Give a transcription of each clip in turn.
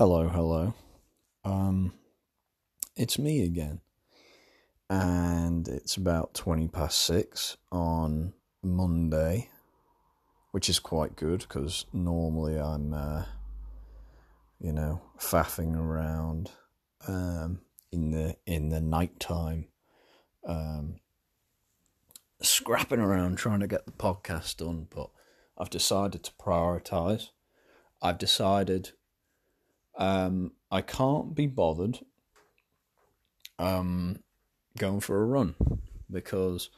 Hello, hello. Um, it's me again, and it's about twenty past six on Monday, which is quite good because normally I'm, uh, you know, faffing around um, in the in the night time, um, scrapping around trying to get the podcast done. But I've decided to prioritize. I've decided um, I can't be bothered um, going for a run because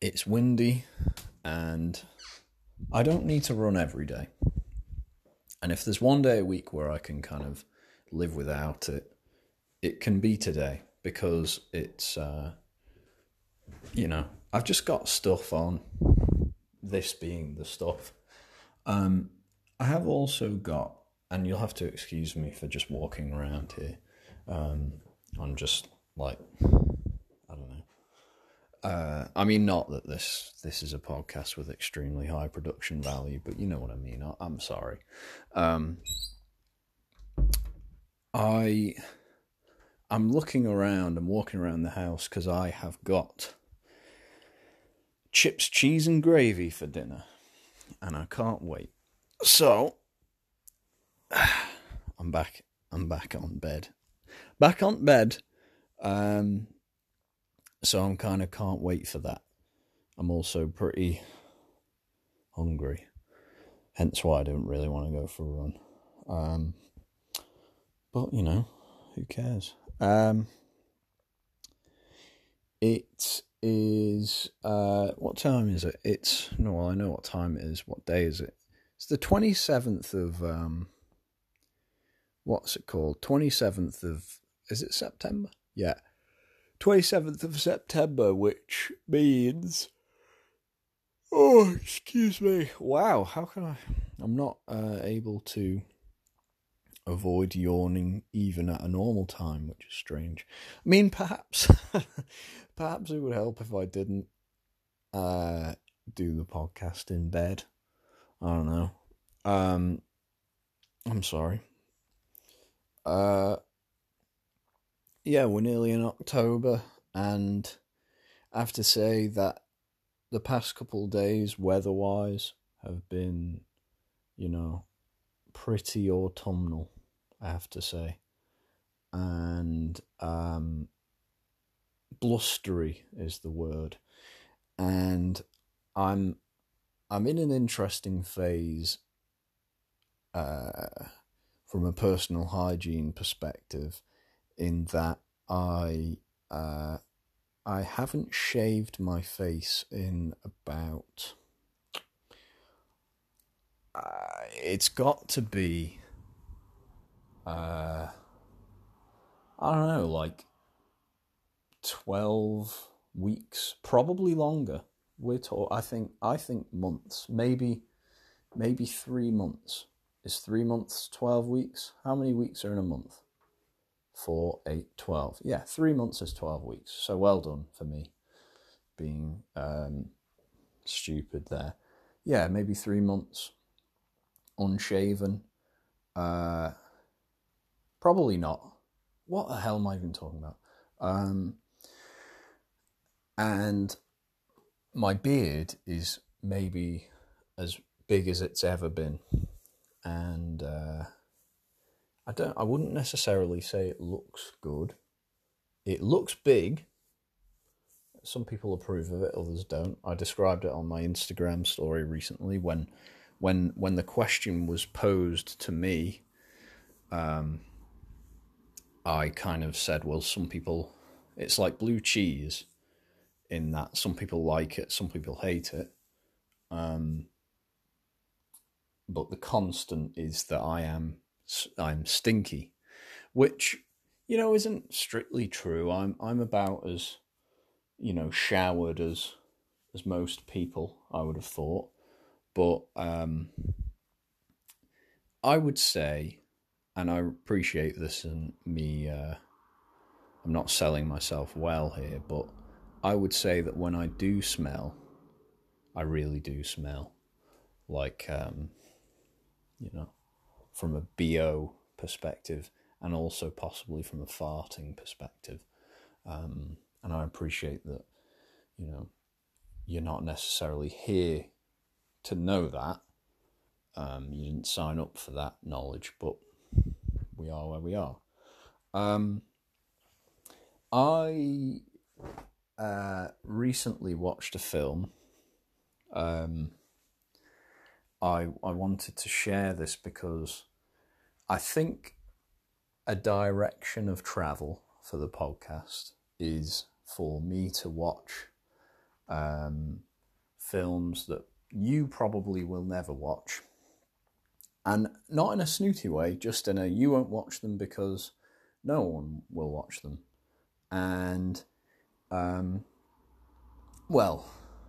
it's windy and I don't need to run every day. And if there's one day a week where I can kind of live without it, it can be today because it's, uh, you know, I've just got stuff on, this being the stuff. Um, I have also got and you'll have to excuse me for just walking around here. Um, I'm just like, I don't know. Uh, I mean, not that this this is a podcast with extremely high production value, but you know what I mean. I, am sorry. Um, I I'm looking around. I'm walking around the house because I have got chips, cheese, and gravy for dinner, and I can't wait. So I'm back. I'm back on bed. Back on bed. Um, so I'm kind of can't wait for that. I'm also pretty hungry, hence why I don't really want to go for a run. Um, but you know, who cares? Um, it is. Uh, what time is it? It's no. I know what time it is. What day is it? It's the twenty seventh of um, what's it called? 27th of, is it September? Yeah. 27th of September, which means, oh, excuse me. Wow, how can I? I'm not uh, able to avoid yawning even at a normal time, which is strange. I mean, perhaps, perhaps it would help if I didn't uh, do the podcast in bed. I don't know. Um, I'm sorry. Uh, yeah, we're nearly in October, and I have to say that the past couple days, weather wise, have been, you know, pretty autumnal, I have to say. And um, blustery is the word. And I'm I'm in an interesting phase uh, from a personal hygiene perspective, in that I uh, I haven't shaved my face in about. Uh, it's got to be. Uh, I don't know, like twelve weeks, probably longer. We're talk- I think I think months, maybe maybe three months is three months 12 weeks? How many weeks are in a month? Four, eight, 12. Yeah, three months is 12 weeks. So well done for me being um, stupid there. Yeah, maybe three months unshaven. Uh, probably not. What the hell am I even talking about? Um, and my beard is maybe as big as it's ever been and uh, I don't. I wouldn't necessarily say it looks good. It looks big. Some people approve of it, others don't. I described it on my Instagram story recently when, when when the question was posed to me. Um, I kind of said, well, some people, it's like blue cheese, in that some people like it, some people hate it. Um, but the constant is that I am I'm stinky, which you know isn't strictly true. I'm I'm about as you know showered as as most people I would have thought, but um, I would say, and I appreciate this and me. Uh, I'm not selling myself well here, but I would say that when I do smell, I really do smell like um, you know, from a bo perspective and also possibly from a farting perspective. Um, and I appreciate that, you know, you're not necessarily here to know that. Um, you didn't sign up for that knowledge, but we are where we are. Um, I uh, recently watched a film. Um, I I wanted to share this because I think a direction of travel for the podcast is for me to watch um, films that you probably will never watch. And not in a snooty way, just in a you won't watch them because no one will watch them. And, um, well,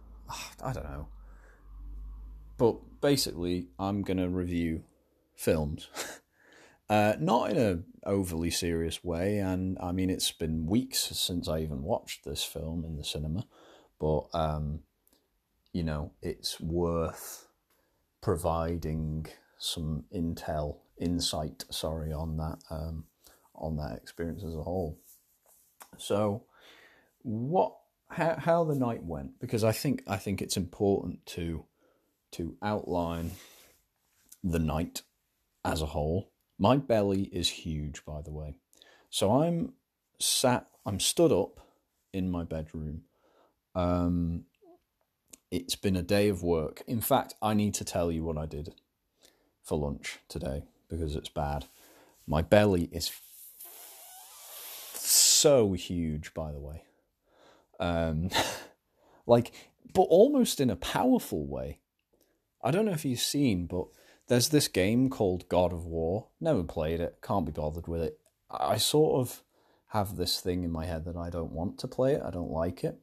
I don't know. But basically, I'm going to review films. uh, not in a overly serious way, and I mean, it's been weeks since I even watched this film in the cinema, but, um, you know, it's worth providing some intel, insight, sorry, on that, um, on that experience as a whole. So, what, how, how the night went? Because I think I think it's important to to outline the night as a whole. My belly is huge, by the way. So I'm sat, I'm stood up in my bedroom. Um, it's been a day of work. In fact, I need to tell you what I did for lunch today because it's bad. My belly is so huge, by the way. Um, like, but almost in a powerful way. I don't know if you've seen, but there's this game called God of War. Never played it, can't be bothered with it. I sort of have this thing in my head that I don't want to play it, I don't like it.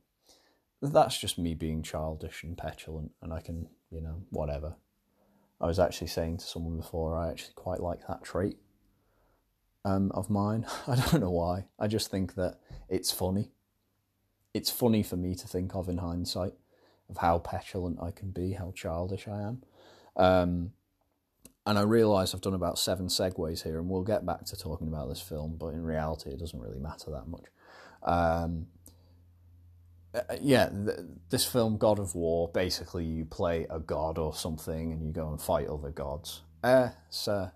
That's just me being childish and petulant, and I can, you know, whatever. I was actually saying to someone before, I actually quite like that trait um, of mine. I don't know why. I just think that it's funny. It's funny for me to think of in hindsight of how petulant I can be, how childish I am. Um, and I realise I've done about seven segues here, and we'll get back to talking about this film, but in reality, it doesn't really matter that much. Um, uh, yeah, th- this film, God of War, basically you play a god or something and you go and fight other gods. As a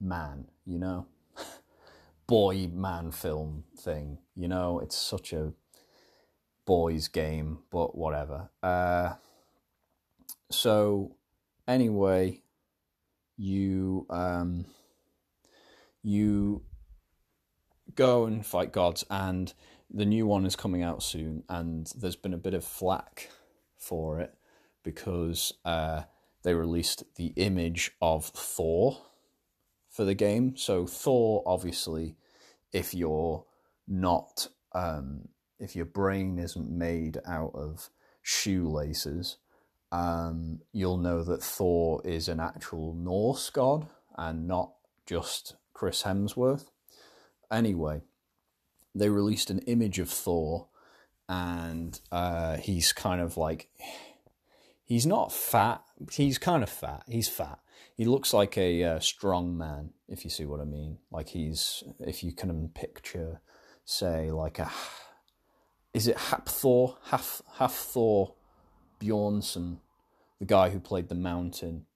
man, you know? Boy man film thing, you know? It's such a boys' game, but whatever. Uh, so, anyway, you um, you go and fight gods, and the new one is coming out soon, and there's been a bit of flack for it because uh, they released the image of Thor for the game. So Thor, obviously, if you're not um, if your brain isn't made out of shoelaces, um, you'll know that Thor is an actual Norse god and not just Chris Hemsworth. Anyway, they released an image of Thor, and uh, he's kind of like he's not fat. He's kind of fat. He's fat. He looks like a uh, strong man, if you see what I mean. Like he's, if you can picture, say, like a is it Hafthor? Haf Hafthor Bjornsson, the guy who played the Mountain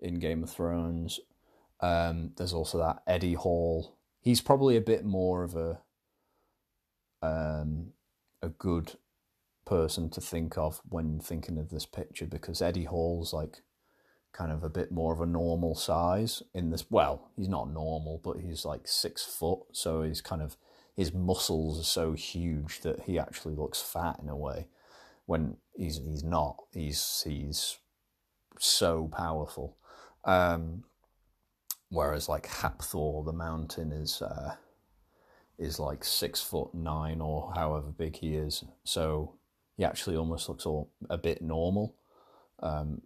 in Game of Thrones. Um, there's also that Eddie Hall. He's probably a bit more of a um, a good person to think of when thinking of this picture because Eddie Hall's like kind of a bit more of a normal size in this. Well, he's not normal, but he's like six foot, so he's kind of his muscles are so huge that he actually looks fat in a way when he's he's not. He's he's so powerful. Um, whereas like Hafthor the mountain is uh, is like six foot nine or however big he is. So he actually almost looks all, a bit normal. Um,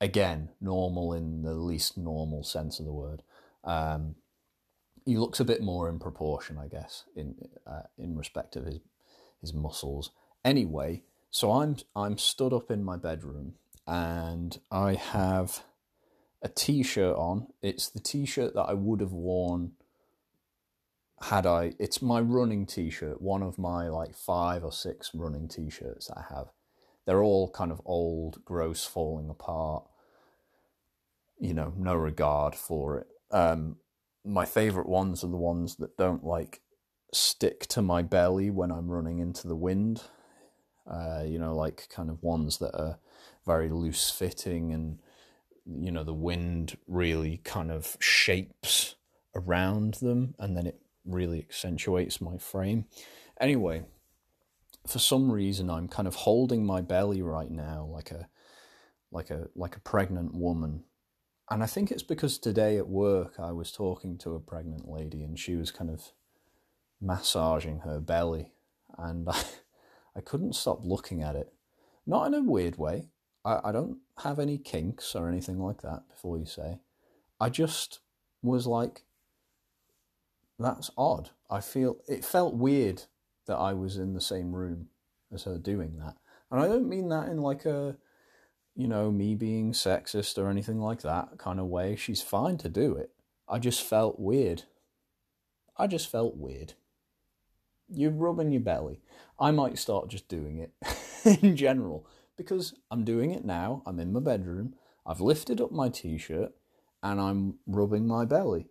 again, normal in the least normal sense of the word. Um, he looks a bit more in proportion, I guess, in uh, in respect of his his muscles. Anyway, so I'm I'm stood up in my bedroom and I have a t-shirt on. It's the t-shirt that I would have worn had I. It's my running t-shirt, one of my like five or six running t-shirts that I have. They're all kind of old, gross, falling apart. You know, no regard for it. Um, my favorite ones are the ones that don't like stick to my belly when I'm running into the wind. Uh, you know, like kind of ones that are very loose fitting and, you know, the wind really kind of shapes around them and then it really accentuates my frame. Anyway, for some reason I'm kind of holding my belly right now like a like a like a pregnant woman. And I think it's because today at work I was talking to a pregnant lady and she was kind of massaging her belly and I, I couldn't stop looking at it. Not in a weird way. I, I don't have any kinks or anything like that before you say. I just was like, that's odd. I feel it felt weird that I was in the same room as her doing that. And I don't mean that in like a, you know, me being sexist or anything like that kind of way. She's fine to do it. I just felt weird. I just felt weird. You're rubbing your belly. I might start just doing it in general because I'm doing it now. I'm in my bedroom. I've lifted up my t shirt and I'm rubbing my belly.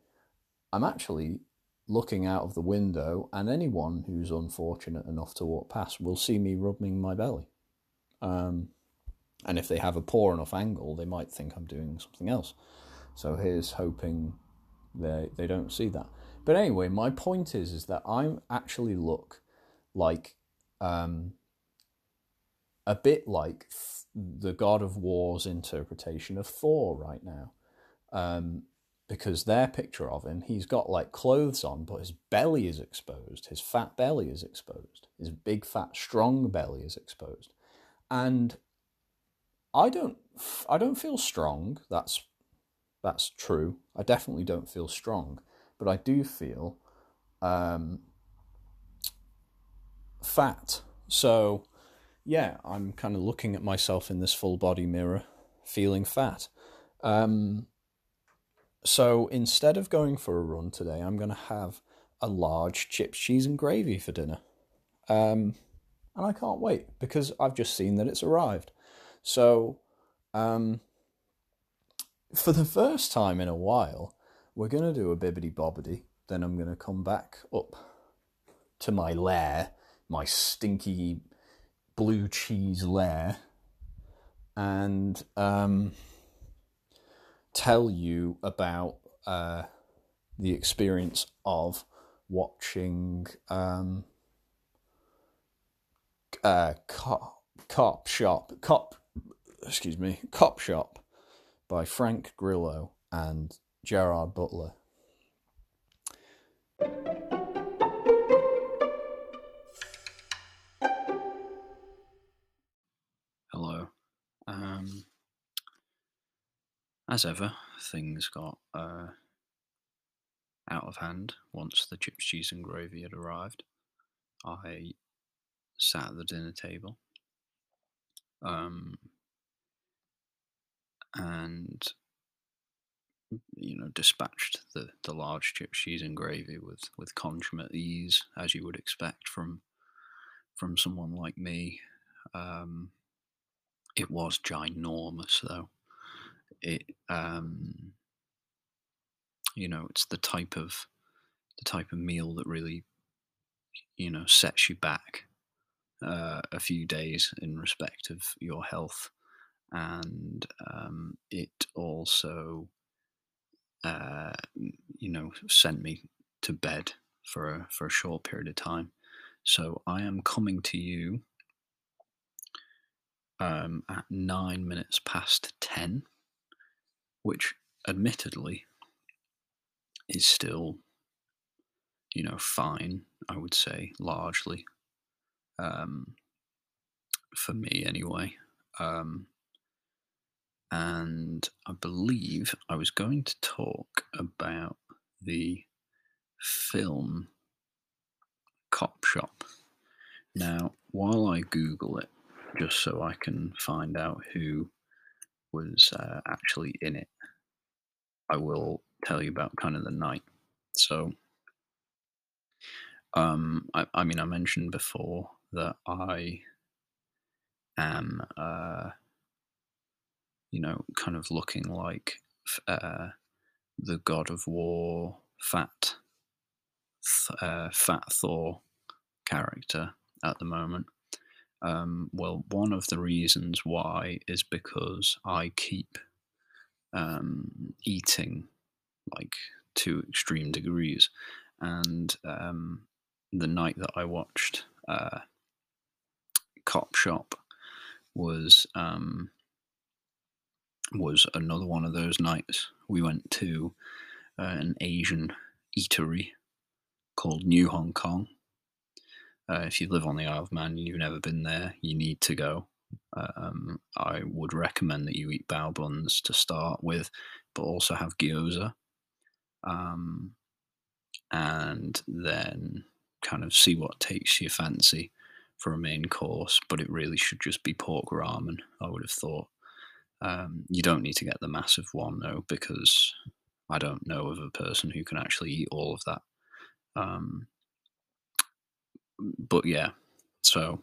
I'm actually looking out of the window, and anyone who's unfortunate enough to walk past will see me rubbing my belly. Um, and if they have a poor enough angle, they might think I'm doing something else. So here's hoping they they don't see that. But anyway, my point is is that I actually look like um, a bit like the God of War's interpretation of Thor right now. Um, because their picture of him, he's got like clothes on, but his belly is exposed. His fat belly is exposed. His big, fat, strong belly is exposed. And I don't, I don't feel strong. That's, that's true. I definitely don't feel strong, but I do feel um, fat. So, yeah, I'm kind of looking at myself in this full body mirror, feeling fat. Um, so instead of going for a run today, I'm going to have a large chips, cheese, and gravy for dinner. Um, and I can't wait because I've just seen that it's arrived. So, um, for the first time in a while, we're going to do a bibbity bobbity. Then I'm going to come back up to my lair, my stinky blue cheese lair, and um, tell you about uh, the experience of watching um, uh, cop, cop shop cop excuse me cop shop by frank grillo and gerard butler. Hello. Um as ever, things got uh, out of hand once the chips, cheese, and gravy had arrived. I sat at the dinner table. Um, and you know dispatched the, the large chips, cheese, and gravy with with consummate ease, as you would expect from from someone like me. Um, it was ginormous, though it um, you know it's the type of the type of meal that really you know sets you back uh, a few days in respect of your health and um, it also uh, you know sent me to bed for a, for a short period of time so i am coming to you um, at nine minutes past ten which admittedly is still, you know, fine, I would say, largely. Um, for me, anyway. Um, and I believe I was going to talk about the film Cop Shop. Now, while I Google it, just so I can find out who was uh, actually in it, I will tell you about kind of the night. So, um, I, I mean, I mentioned before that I am, uh, you know, kind of looking like uh, the god of war, fat, uh, fat Thor character at the moment. Um, well, one of the reasons why is because I keep um, eating like to extreme degrees, and um, the night that I watched uh, Cop Shop was um, was another one of those nights. We went to uh, an Asian eatery called New Hong Kong. Uh, if you live on the Isle of Man and you've never been there, you need to go. Um, I would recommend that you eat bao buns to start with, but also have gyoza. Um, and then kind of see what takes your fancy for a main course, but it really should just be pork ramen, I would have thought. Um, you don't need to get the massive one though, because I don't know of a person who can actually eat all of that. Um, but yeah, so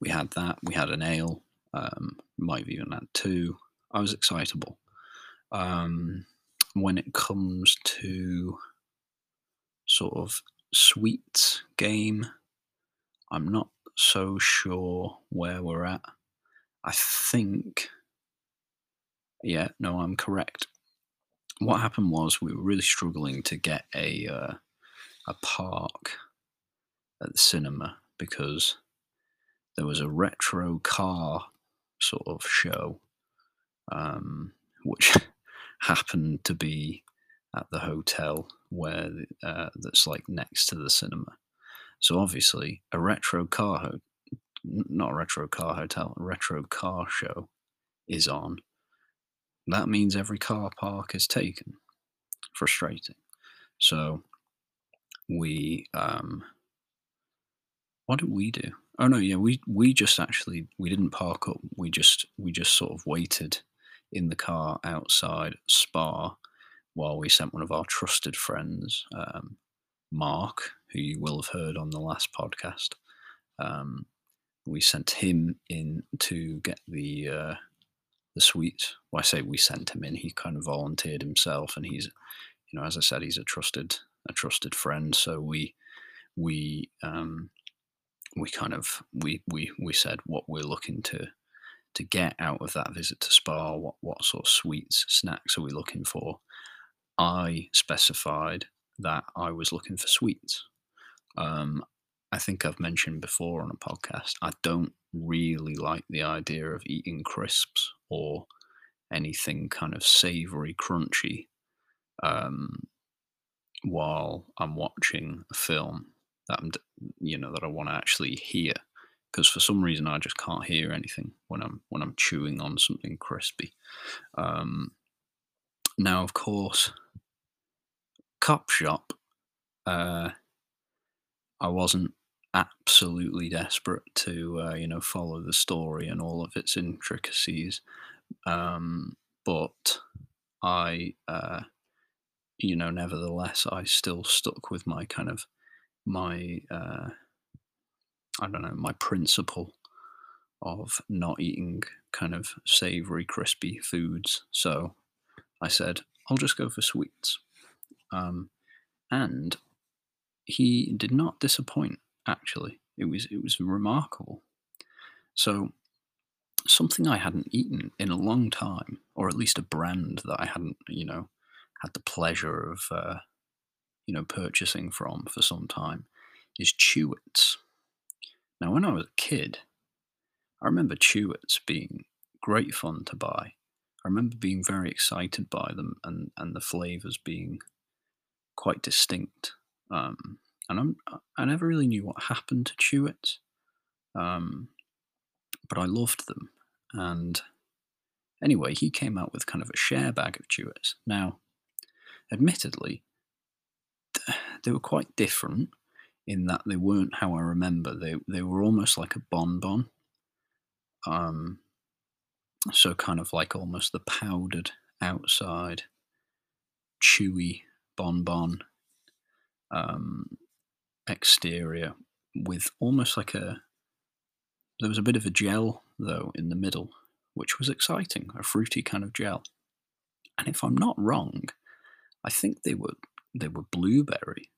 we had that. We had an ale. Um, might have even had two. I was excitable. Um, when it comes to sort of sweets game, I'm not so sure where we're at. I think, yeah, no, I'm correct. What happened was we were really struggling to get a uh, a park at the cinema because there was a retro car sort of show, um, which happened to be at the hotel where uh, that's like next to the cinema. So obviously, a retro car, ho- not a retro car hotel, a retro car show is on. That means every car park is taken. Frustrating. So we, um, what did we do? Oh no, yeah, we we just actually we didn't park up. We just we just sort of waited in the car outside Spar while we sent one of our trusted friends, um, Mark, who you will have heard on the last podcast. Um, we sent him in to get the uh, the sweets. Well, I say we sent him in. He kind of volunteered himself, and he's, you know, as I said, he's a trusted a trusted friend. So we we um, we kind of we we we said what we're looking to to get out of that visit to Spar. What what sort of sweets snacks are we looking for? I specified that I was looking for sweets. Um, I think I've mentioned before on a podcast. I don't really like the idea of eating crisps or anything kind of savory, crunchy um, while I'm watching a film that I'm, you know, that I want to actually hear. Because for some reason I just can't hear anything when I'm when I'm chewing on something crispy. Um, now, of course, Cop Shop. Uh, I wasn't absolutely desperate to, uh, you know, follow the story and all of its intricacies, um, but I, uh, you know, nevertheless, I still stuck with my kind of my uh, I don't know my principle of not eating kind of savory, crispy foods. So I said I'll just go for sweets, um, and he did not disappoint. Actually, it was it was remarkable. So something I hadn't eaten in a long time, or at least a brand that I hadn't, you know, had the pleasure of uh, you know, purchasing from for some time is Chewits. Now, when I was a kid, I remember Chewits being great fun to buy. I remember being very excited by them and, and the flavors being quite distinct. Um, and I'm, I never really knew what happened to Chewits, um, but I loved them. And anyway, he came out with kind of a share bag of Chewits. Now, admittedly, they were quite different in that they weren't how I remember. They they were almost like a bonbon. Um, so kind of like almost the powdered outside chewy bonbon um, exterior with almost like a there was a bit of a gel though in the middle, which was exciting, a fruity kind of gel. And if I'm not wrong, I think they were they were blueberry.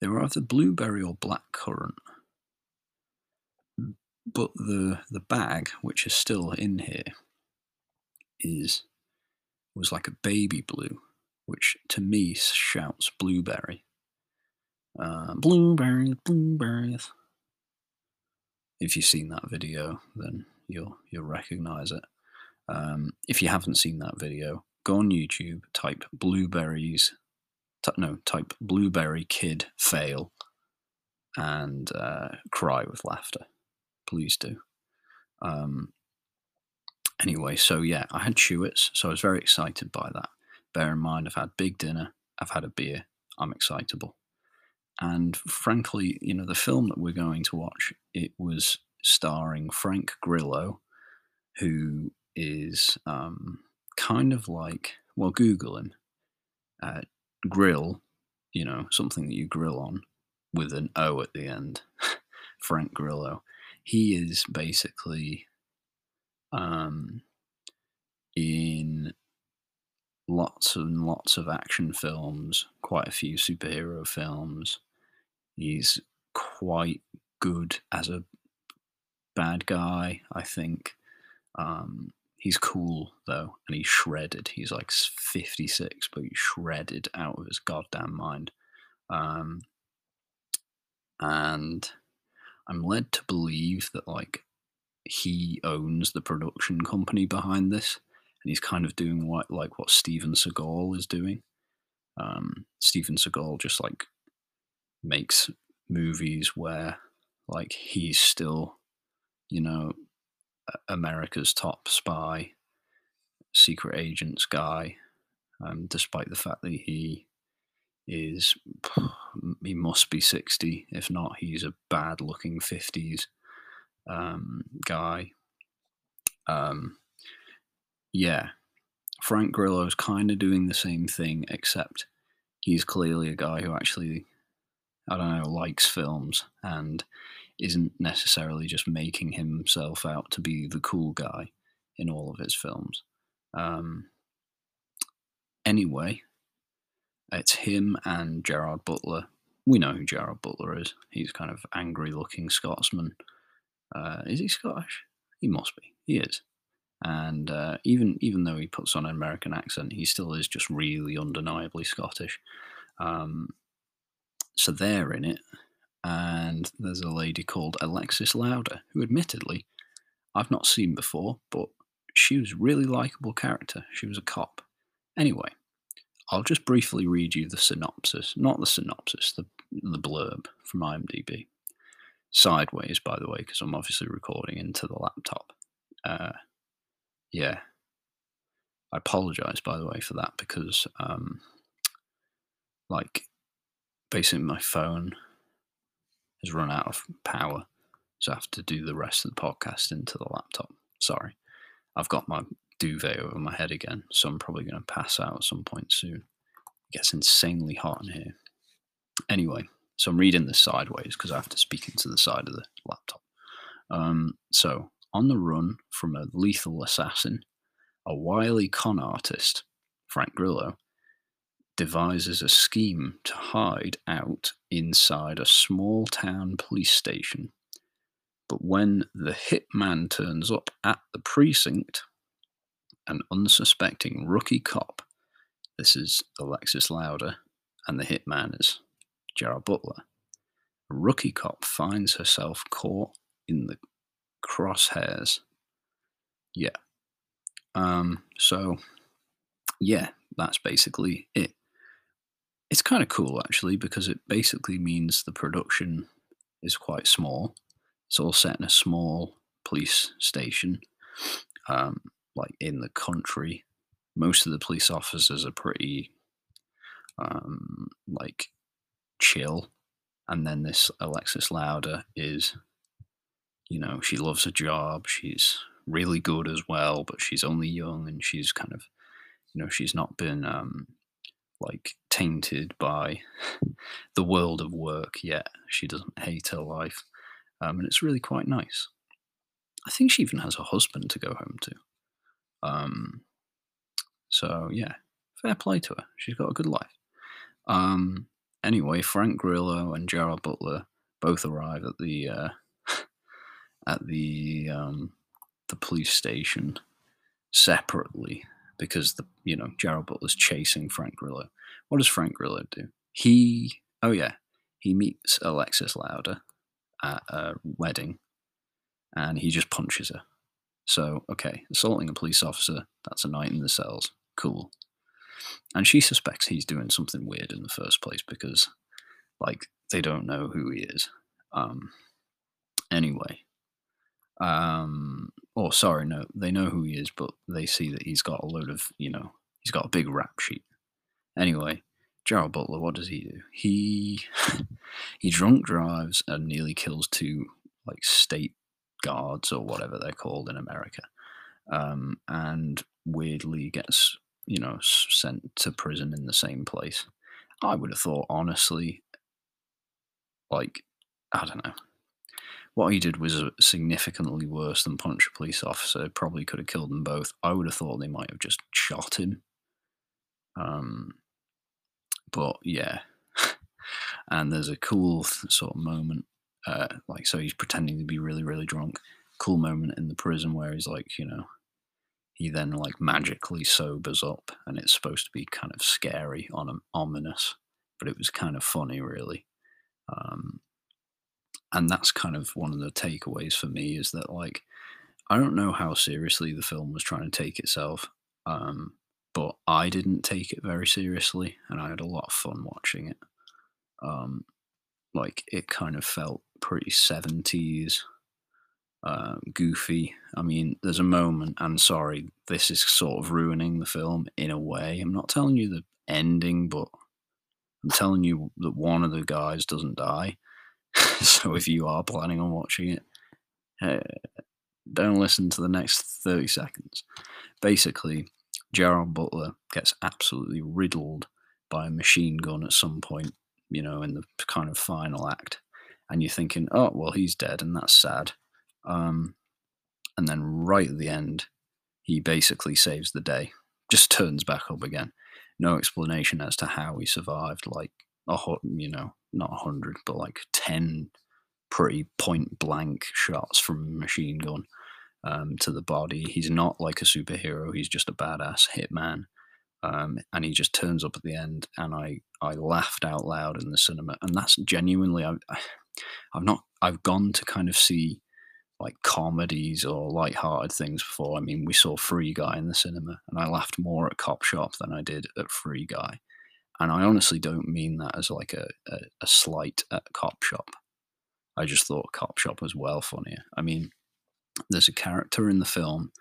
They were either blueberry or blackcurrant. But the the bag, which is still in here, is was like a baby blue, which to me shouts blueberry. Uh, blueberries, blueberries. If you've seen that video, then you'll you'll recognize it. Um, if you haven't seen that video, go on YouTube, type blueberries, t- no, type blueberry kid fail, and uh, cry with laughter. Please do. Um, anyway, so yeah, I had Chewits, so I was very excited by that. Bear in mind, I've had big dinner, I've had a beer, I'm excitable. And frankly, you know, the film that we're going to watch, it was starring Frank Grillo, who is um, kind of like, well, Google him. Uh, grill, you know, something that you grill on with an O at the end. Frank Grillo. He is basically um, in lots and lots of action films, quite a few superhero films. He's quite good as a bad guy, I think. Um, he's cool though, and he's shredded. He's like 56, but he's shredded out of his goddamn mind. Um, and I'm led to believe that like he owns the production company behind this, and he's kind of doing what like what Steven Seagal is doing. Um, Steven Seagal just like makes movies where like he's still, you know, America's top spy, secret agents guy, um, despite the fact that he is he must be 60 if not he's a bad looking 50s um, guy. Um, yeah frank grillo's kind of doing the same thing except he's clearly a guy who actually i don't know likes films and isn't necessarily just making himself out to be the cool guy in all of his films um, anyway it's him and Gerard Butler. We know who Gerard Butler is. He's kind of angry looking Scotsman. Uh, is he Scottish? He must be. He is. And uh, even even though he puts on an American accent, he still is just really undeniably Scottish. Um, so they're in it, and there's a lady called Alexis Louder, who admittedly I've not seen before, but she was a really likable character. She was a cop. Anyway, I'll just briefly read you the synopsis, not the synopsis, the, the blurb from IMDb. Sideways, by the way, because I'm obviously recording into the laptop. Uh, yeah. I apologize, by the way, for that because, um, like, basically my phone has run out of power, so I have to do the rest of the podcast into the laptop. Sorry. I've got my duvet over my head again, so I'm probably going to pass out at some point soon. It gets insanely hot in here. Anyway, so I'm reading this sideways because I have to speak into the side of the laptop. Um, so, on the run from a lethal assassin, a wily con artist, Frank Grillo, devises a scheme to hide out inside a small town police station. But when the hitman turns up at the precinct, an unsuspecting rookie cop. This is Alexis Louder, and the hitman is Gerald Butler. A rookie cop finds herself caught in the crosshairs. Yeah. Um, so, yeah, that's basically it. It's kind of cool actually because it basically means the production is quite small. It's all set in a small police station. Um, like in the country, most of the police officers are pretty um, like chill, and then this Alexis Louder is, you know, she loves her job. She's really good as well, but she's only young and she's kind of, you know, she's not been um, like tainted by the world of work yet she doesn't hate her life um, and it's really quite nice. I think she even has a husband to go home to. Um, so yeah fair play to her. She's got a good life. Um, anyway frank grillo and gerard butler both arrive at the uh, at the um, the police station separately because the you know Gerald Butler's chasing Frank Grillo. What does Frank Grillo do? He oh yeah, he meets Alexis Louder at a wedding, and he just punches her. So okay, assaulting a police officer, that's a night in the cells. Cool. And she suspects he's doing something weird in the first place because, like, they don't know who he is. Um, anyway, um, oh, sorry, no, they know who he is, but they see that he's got a load of, you know, he's got a big rap sheet. Anyway, Gerald Butler, what does he do? He he drunk drives and nearly kills two like state guards or whatever they're called in America, um, and weirdly gets you know sent to prison in the same place. I would have thought, honestly, like I don't know what he did was significantly worse than punch a police officer. Probably could have killed them both. I would have thought they might have just shot him. Um, but yeah, and there's a cool sort of moment, uh, like so he's pretending to be really really drunk. Cool moment in the prison where he's like, you know, he then like magically sobers up, and it's supposed to be kind of scary, on ominous, but it was kind of funny, really. Um, and that's kind of one of the takeaways for me is that like I don't know how seriously the film was trying to take itself, um, but I didn't take it very seriously, and I had a lot of fun watching it. Um, like it kind of felt pretty seventies, uh, goofy. I mean, there's a moment, and sorry, this is sort of ruining the film in a way. I'm not telling you the ending, but I'm telling you that one of the guys doesn't die. so if you are planning on watching it, uh, don't listen to the next 30 seconds. Basically, Gerald Butler gets absolutely riddled by a machine gun at some point, you know, in the kind of final act. And you're thinking, oh, well, he's dead, and that's sad. Um, and then right at the end, he basically saves the day, just turns back up again. No explanation as to how he survived, like, a you know, not 100, but like 10 pretty point blank shots from machine gun um, to the body. He's not like a superhero, he's just a badass hitman. Um, and he just turns up at the end, and I, I laughed out loud in the cinema, and that's genuinely I, I've not I've gone to kind of see like comedies or light-hearted things before. I mean, we saw Free Guy in the cinema, and I laughed more at Cop Shop than I did at Free Guy. And I honestly don't mean that as like a, a, a slight at Cop Shop. I just thought Cop Shop was well funnier. I mean, there's a character in the film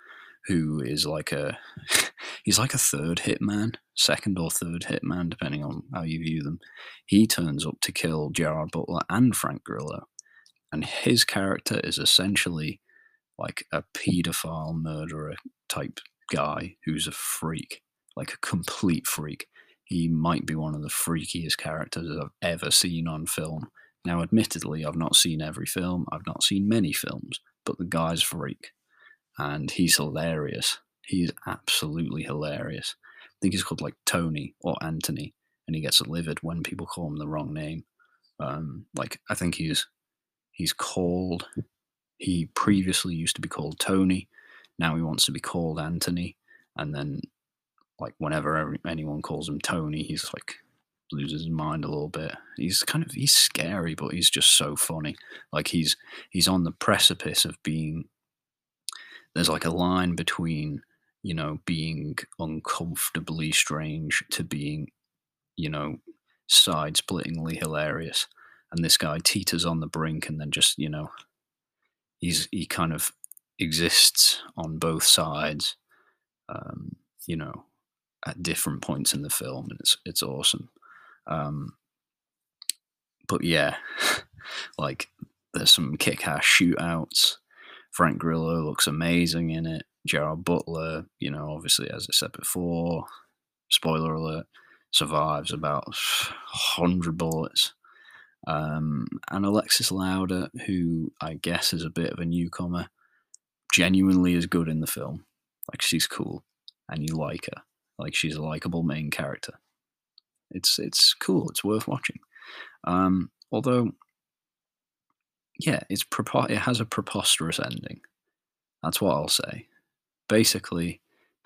who is like a he's like a third hitman, second or third hitman, depending on how you view them. He turns up to kill Gerard Butler and Frank Grillo, and his character is essentially like a paedophile murderer type guy who's a freak, like a complete freak he might be one of the freakiest characters I've ever seen on film. Now, admittedly, I've not seen every film, I've not seen many films, but the guy's freak. And he's hilarious. He's absolutely hilarious. I think he's called like Tony or Anthony, and he gets livid when people call him the wrong name. Um, like I think he's he's called. He previously used to be called Tony. Now he wants to be called Anthony, and then like whenever anyone calls him Tony, he's like loses his mind a little bit. He's kind of he's scary, but he's just so funny. Like he's he's on the precipice of being. There's like a line between you know being uncomfortably strange to being, you know, side splittingly hilarious, and this guy teeters on the brink, and then just you know, he's he kind of exists on both sides. Um, you know, at different points in the film, and it's it's awesome. Um, but yeah, like there's some kick-ass shootouts. Frank Grillo looks amazing in it. Gerald Butler, you know, obviously as I said before, spoiler alert, survives about 100 bullets. Um, and Alexis Louder, who I guess is a bit of a newcomer, genuinely is good in the film. Like she's cool, and you like her. Like she's a likable main character. It's it's cool. It's worth watching. Um, although, yeah, it's it has a preposterous ending. That's what I'll say. Basically,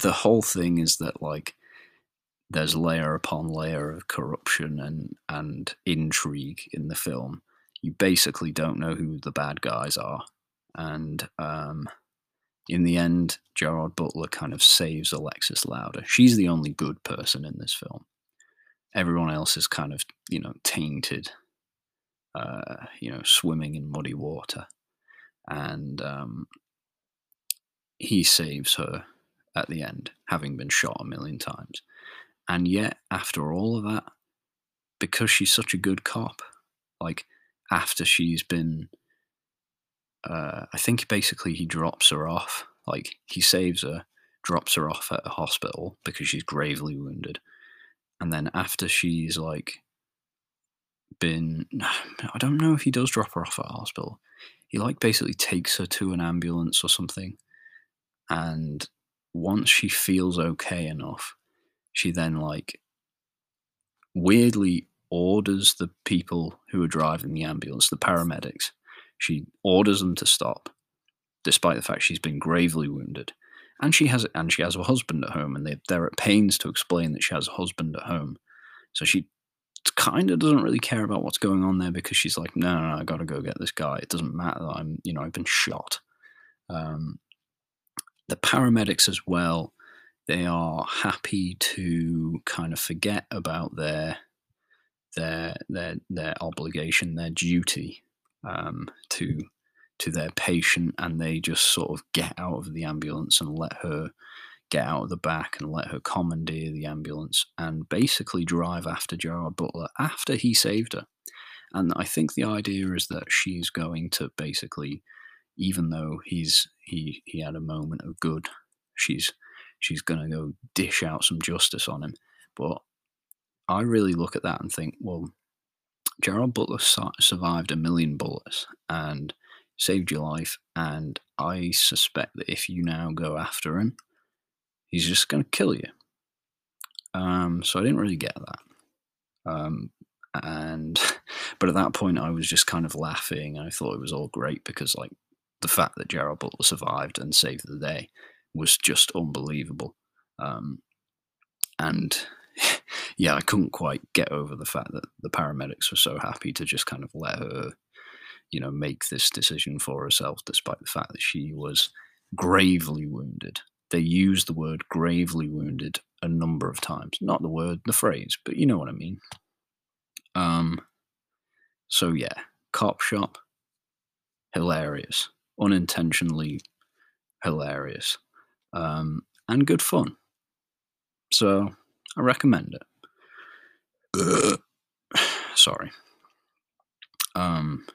the whole thing is that like there's layer upon layer of corruption and and intrigue in the film. You basically don't know who the bad guys are, and um, in the end, Gerard Butler kind of saves Alexis Louder. She's the only good person in this film. Everyone else is kind of you know tainted, uh, you know, swimming in muddy water, and um, he saves her at the end, having been shot a million times. And yet, after all of that, because she's such a good cop, like after she's been, uh, I think basically he drops her off. Like he saves her, drops her off at a hospital because she's gravely wounded. And then after she's like been, I don't know if he does drop her off at a hospital. He like basically takes her to an ambulance or something. And once she feels okay enough, she then like weirdly orders the people who are driving the ambulance, the paramedics, she orders them to stop, despite the fact she's been gravely wounded. And she has and she has a husband at home, and they, they're at pains to explain that she has a husband at home. So she kind of doesn't really care about what's going on there because she's like, no, no, no I got to go get this guy. It doesn't matter that I'm, you know, I've been shot. Um, the paramedics as well they are happy to kind of forget about their their their their obligation, their duty um, to to their patient, and they just sort of get out of the ambulance and let her get out of the back and let her commandeer the ambulance and basically drive after Gerard Butler after he saved her. And I think the idea is that she's going to basically, even though he's he he had a moment of good, she's she's going to go dish out some justice on him. But I really look at that and think, well, Gerard Butler survived a million bullets and saved your life. And I suspect that if you now go after him, he's just going to kill you. Um, so I didn't really get that. Um, and but at that point, I was just kind of laughing. I thought it was all great because, like, the fact that Gerard Butler survived and saved the day was just unbelievable. Um, and yeah, I couldn't quite get over the fact that the paramedics were so happy to just kind of let her, you know, make this decision for herself, despite the fact that she was gravely wounded. They used the word gravely wounded a number of times. Not the word, the phrase, but you know what I mean. Um, so yeah, Copshop, hilarious, unintentionally hilarious um, and good fun. So I recommend it. Sorry. Um.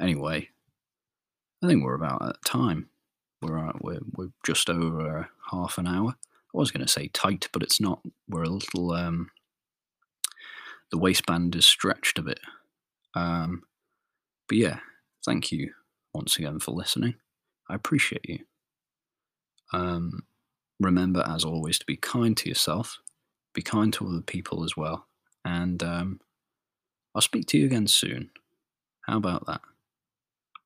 Anyway, I think we're about at time. We're we're we're just over half an hour. I was going to say tight, but it's not. We're a little. Um, the waistband is stretched a bit. Um, but yeah, thank you once again for listening. I appreciate you. Um, remember, as always, to be kind to yourself, be kind to other people as well. And um, I'll speak to you again soon. How about that?